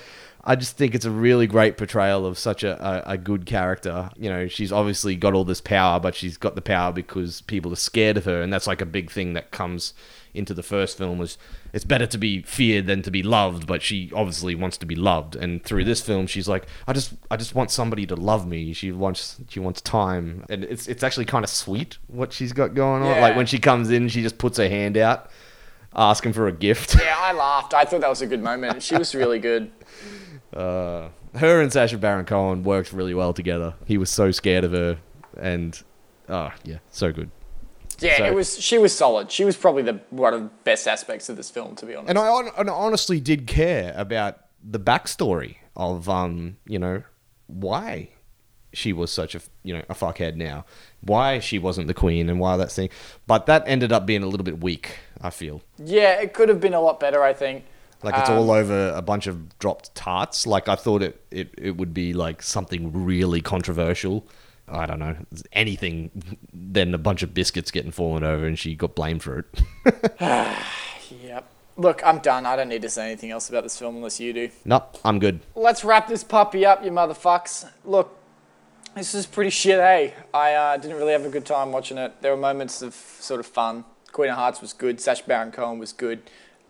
i just think it's a really great portrayal of such a, a, a good character. You know she's obviously got all this power but she's got the power because people are scared of her. And that's like a big thing that comes into the first film was it's better to be feared than to be loved but she obviously wants to be loved. And through this film she's like i just i just want somebody to love me. She wants she wants time. And it's it's actually kind of sweet what she's got going on. Like when she comes in she just puts her hand out asking for a gift.
Yeah, I laughed. I thought that was a good moment. She was really good.
uh, her and Sacha Baron Cohen worked really well together he was so scared of her and oh yeah so good
Yeah,
So-
it was. She was solid. She was probably the one of the best aspects of this film, to be honest.
And I, and I honestly did care about the backstory of, um, you know, why she was such a, you know, a fuckhead now, why she wasn't the queen, and why that thing. But that ended up being a little bit weak. I feel
yeah, it could have been a lot better. I think.
Like it's
Um,
all over a bunch of dropped tarts. Like I thought it, it, it would be like something really controversial. I don't know anything. Then a bunch of biscuits getting fallen over, and she got blamed for it.
Yep. Look, I'm done. I don't need to say anything else about this film unless you do.
nope, I'm good.
Let's wrap this puppy up, you motherfucks. Look, this is pretty shit, eh? I uh, didn't really have a good time watching it. There were moments of sort of fun. Queen of Hearts was good. Sacha Baron Cohen was good.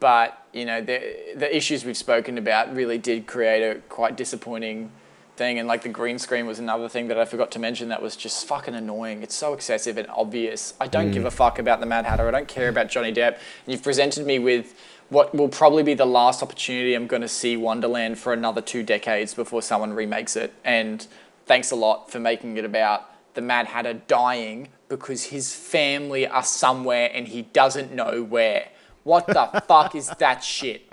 But, you know, the, the issues we've spoken about really did create a quite disappointing thing. And, like, the green screen was another thing that I forgot to mention that was just fucking annoying. It's so excessive and obvious. I don't give a mm. fuck about the Mad Hatter. I don't care about Johnny Depp. And you've presented me with what will probably be the last opportunity I'm going to see Wonderland for another two decades before someone remakes it. And thanks a lot for making it about the Mad Hatter dying because his family are somewhere and he doesn't know where. What the fuck is that shit?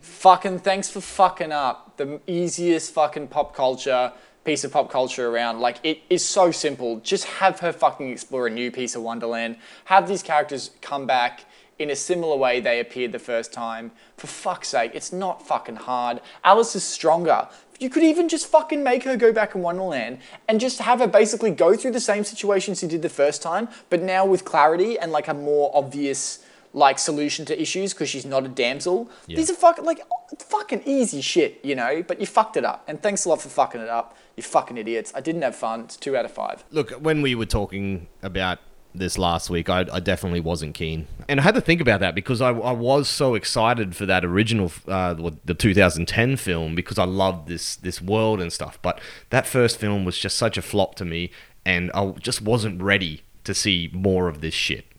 Fucking thanks for fucking up the easiest fucking pop culture piece of pop culture around. Like it is so simple. Just have her fucking explore a new piece of Wonderland. Have these characters come back in a similar way they appeared the first time. For fuck's sake, it's not fucking hard. Alice is stronger. You could even just fucking make her go back in Wonderland and just have her basically go through the same situations she did the first time, but now with clarity and like a more obvious like solution to issues because she's not a damsel. These are fucking like fucking easy shit, you know. But you fucked it up, and thanks a lot for fucking it up. You fucking idiots. I didn't have fun. It's two out of five.
Look, when we were talking about this last week, I, I definitely wasn't keen, and I had to think about that because I, I was so excited for that original, uh, the 2010 film because I loved this this world and stuff. But that first film was just such a flop to me, and I just wasn't ready to see more of this shit.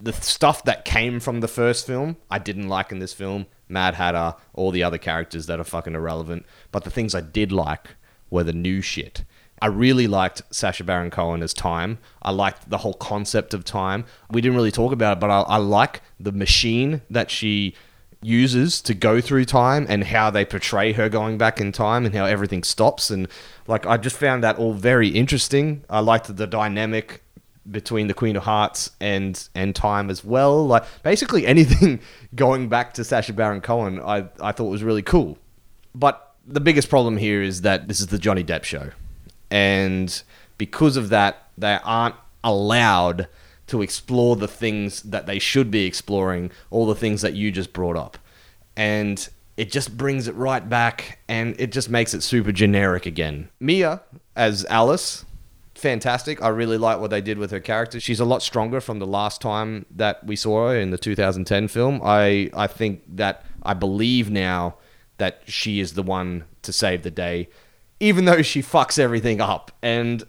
The stuff that came from the first film, I didn't like in this film. Mad Hatter, all the other characters that are fucking irrelevant. But the things I did like were the new shit. I really liked Sacha Baron Cohen as time. I liked the whole concept of time. We didn't really talk about it, but I, I like the machine that she uses to go through time and how they portray her going back in time and how everything stops. And like, I just found that all very interesting. I liked the dynamic between the Queen of Hearts and and time as well. Like basically anything going back to Sacha Baron Cohen, I I thought was really cool. But the biggest problem here is that this is the Johnny Depp show, and because of that, they aren't allowed to explore the things that they should be exploring, all the things that you just brought up, and. It just brings it right back and it just makes it super generic again. Mia, as Alice, fantastic. I really like what they did with her character. She's a lot stronger from the last time that we saw her in the 2010 film. I I think that I believe now that she is the one to save the day, even though she fucks everything up. And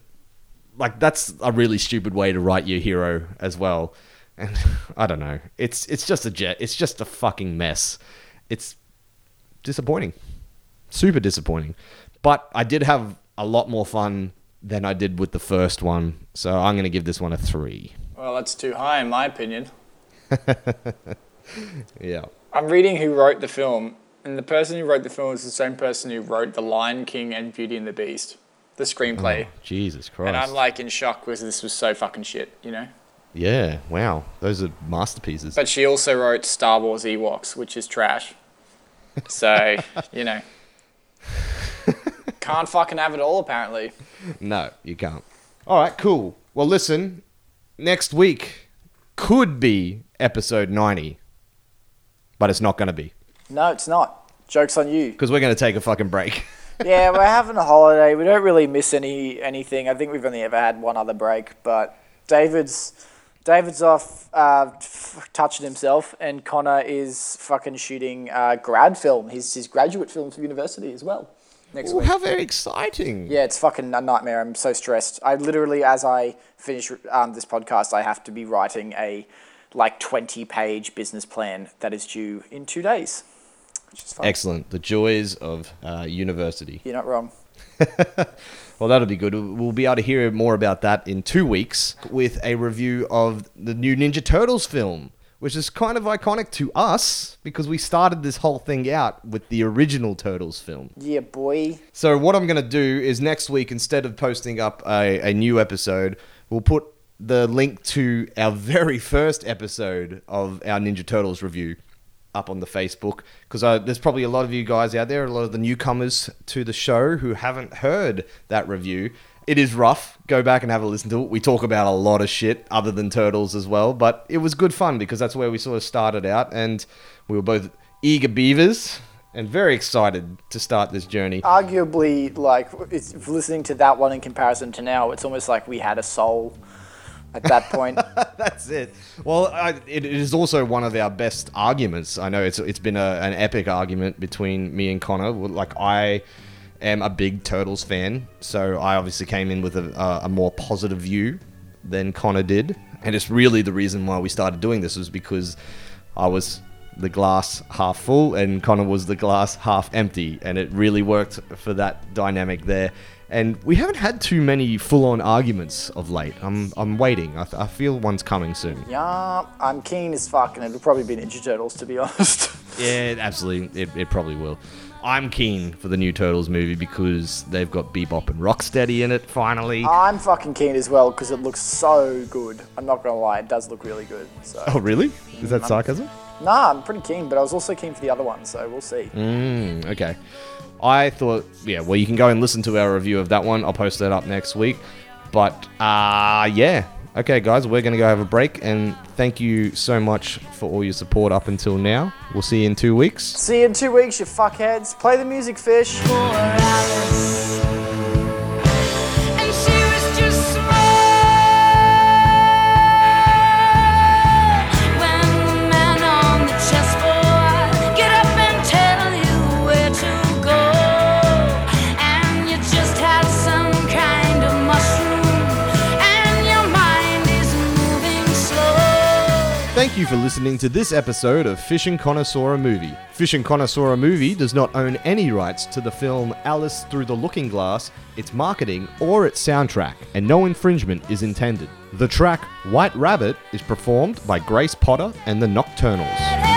like that's a really stupid way to write your hero as well. And I don't know. It's it's just a jet. It's just a fucking mess. It's disappointing. Super disappointing. But I did have a lot more fun than I did with the first one. So I'm going to give this one a 3.
Well, that's too high in my opinion.
Yeah.
I'm reading who wrote the film, and the person who wrote the film is the same person who wrote The Lion King and Beauty and the Beast, the screenplay.
Oh, Jesus Christ.
And I'm like in shock because this was so fucking shit, you know?
yeah, wow. Those are masterpieces.
But she also wrote Star Wars Ewoks, which is trash. So, you know. Can't fucking have it all, apparently.
No, you can't. All right, cool. Well, listen, next week could be episode 90, but it's not going to be
No, it's not. Joke's on you.
because we're going to take a fucking break.
yeah, we're having a holiday. We don't really miss any anything. I think we've only ever had one other break, but David's David's off uh, f- touching himself, and Connor is fucking shooting uh, grad film. His his graduate film for university as well next
Ooh,
week.
how very exciting.
Yeah, it's fucking a nightmare. I'm so stressed. I literally, as I finish um, this podcast, I have to be writing a like 20 page business plan that is due in two days, which is fun.
Excellent. The joys of uh, university.
You're not wrong.
Well, that'll be good. We'll be able to hear more about that in two weeks with a review of the new Ninja Turtles film, which is kind of iconic to us because we started this whole thing out with the original Turtles film.
Yeah, boy.
So, what I'm going to do is next week, instead of posting up a, a new episode, we'll put the link to our very first episode of our Ninja Turtles review up on the Facebook because uh, there's probably a lot of you guys out there, a lot of the newcomers to the show who haven't heard that review. It is rough. Go back and have a listen to it. We talk about a lot of shit other than turtles as well, but it was good fun because that's where we sort of started out, and we were both eager beavers and very excited to start this journey.
Arguably, like, it's, listening to that one in comparison to now, it's almost like we had a soul at that point.
That's it. Well, I, it, it is also one of our best arguments. I know it's it's been a, an epic argument between me and Connor. Like I am a big Turtles fan, so I obviously came in with a, a, a more positive view than Connor did, and it's really the reason why we started doing this was because I was the glass half full and Connor was the glass half empty, and it really worked for that dynamic there. And we haven't had too many full-on arguments of late. I'm I'm waiting. I, I feel one's coming soon.
yeah, I'm keen as fuck, and it'll probably be Ninja Turtles, to be honest.
Yeah, absolutely. It, it probably will. I'm keen for the new Turtles movie because they've got Bebop and Rocksteady in it finally.
I'm fucking keen as well because it looks so good. I'm not gonna lie, it does look really good. So,
Oh, really? Is that sarcasm?
nah, I'm pretty keen, but I was also keen for the other one, so we'll see.
Mm, okay. I thought, yeah, well, you can go and listen to our review of that one. I'll post that up next week. But, uh, yeah. Okay, guys, we're going to go have a break. And thank you so much for all your support up until now. We'll see you in two weeks.
See you in two weeks, you fuckheads. Play the music, fish.
You
for listening to this episode of Fish and Connoisseur Movie. Fish and Connoisseur Movie does not own any rights to the film Alice Through the Looking Glass, its marketing, or its soundtrack, and no infringement is intended. The track White Rabbit is performed by Grace Potter and the Nocturnals.